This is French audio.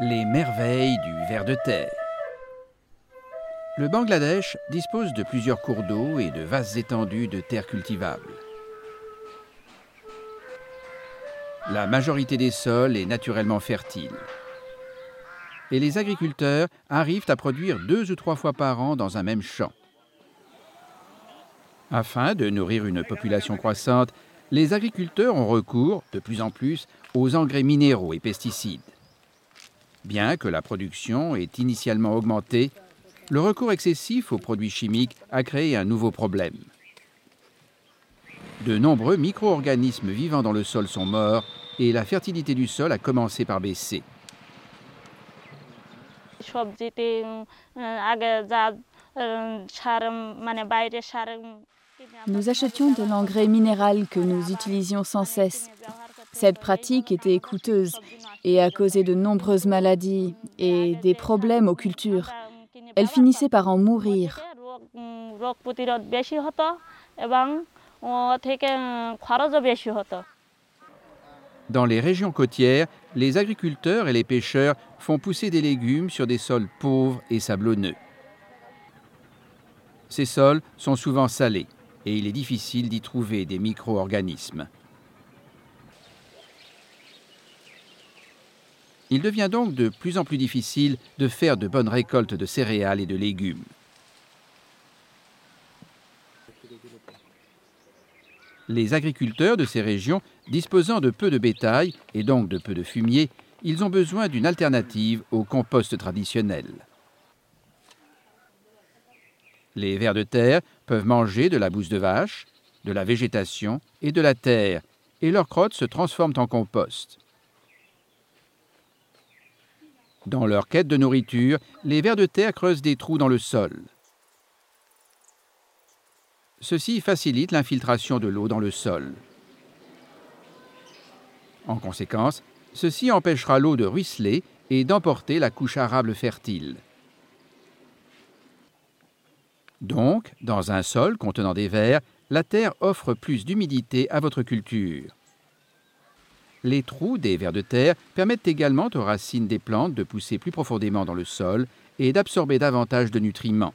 Les merveilles du ver de terre. Le Bangladesh dispose de plusieurs cours d'eau et de vastes étendues de terres cultivables. La majorité des sols est naturellement fertile. Et les agriculteurs arrivent à produire deux ou trois fois par an dans un même champ. Afin de nourrir une population croissante, les agriculteurs ont recours, de plus en plus, aux engrais minéraux et pesticides. Bien que la production ait initialement augmenté, le recours excessif aux produits chimiques a créé un nouveau problème. De nombreux micro-organismes vivant dans le sol sont morts et la fertilité du sol a commencé par baisser. Nous achetions de l'engrais minéral que nous utilisions sans cesse. Cette pratique était coûteuse et a causé de nombreuses maladies et des problèmes aux cultures. Elle finissait par en mourir. Dans les régions côtières, les agriculteurs et les pêcheurs font pousser des légumes sur des sols pauvres et sablonneux. Ces sols sont souvent salés et il est difficile d'y trouver des micro-organismes. Il devient donc de plus en plus difficile de faire de bonnes récoltes de céréales et de légumes. Les agriculteurs de ces régions, disposant de peu de bétail et donc de peu de fumier, ils ont besoin d'une alternative au compost traditionnel. Les vers de terre peuvent manger de la bouse de vache, de la végétation et de la terre, et leurs crottes se transforment en compost. Dans leur quête de nourriture, les vers de terre creusent des trous dans le sol. Ceci facilite l'infiltration de l'eau dans le sol. En conséquence, ceci empêchera l'eau de ruisseler et d'emporter la couche arable fertile. Donc, dans un sol contenant des vers, la terre offre plus d'humidité à votre culture. Les trous des vers de terre permettent également aux racines des plantes de pousser plus profondément dans le sol et d'absorber davantage de nutriments.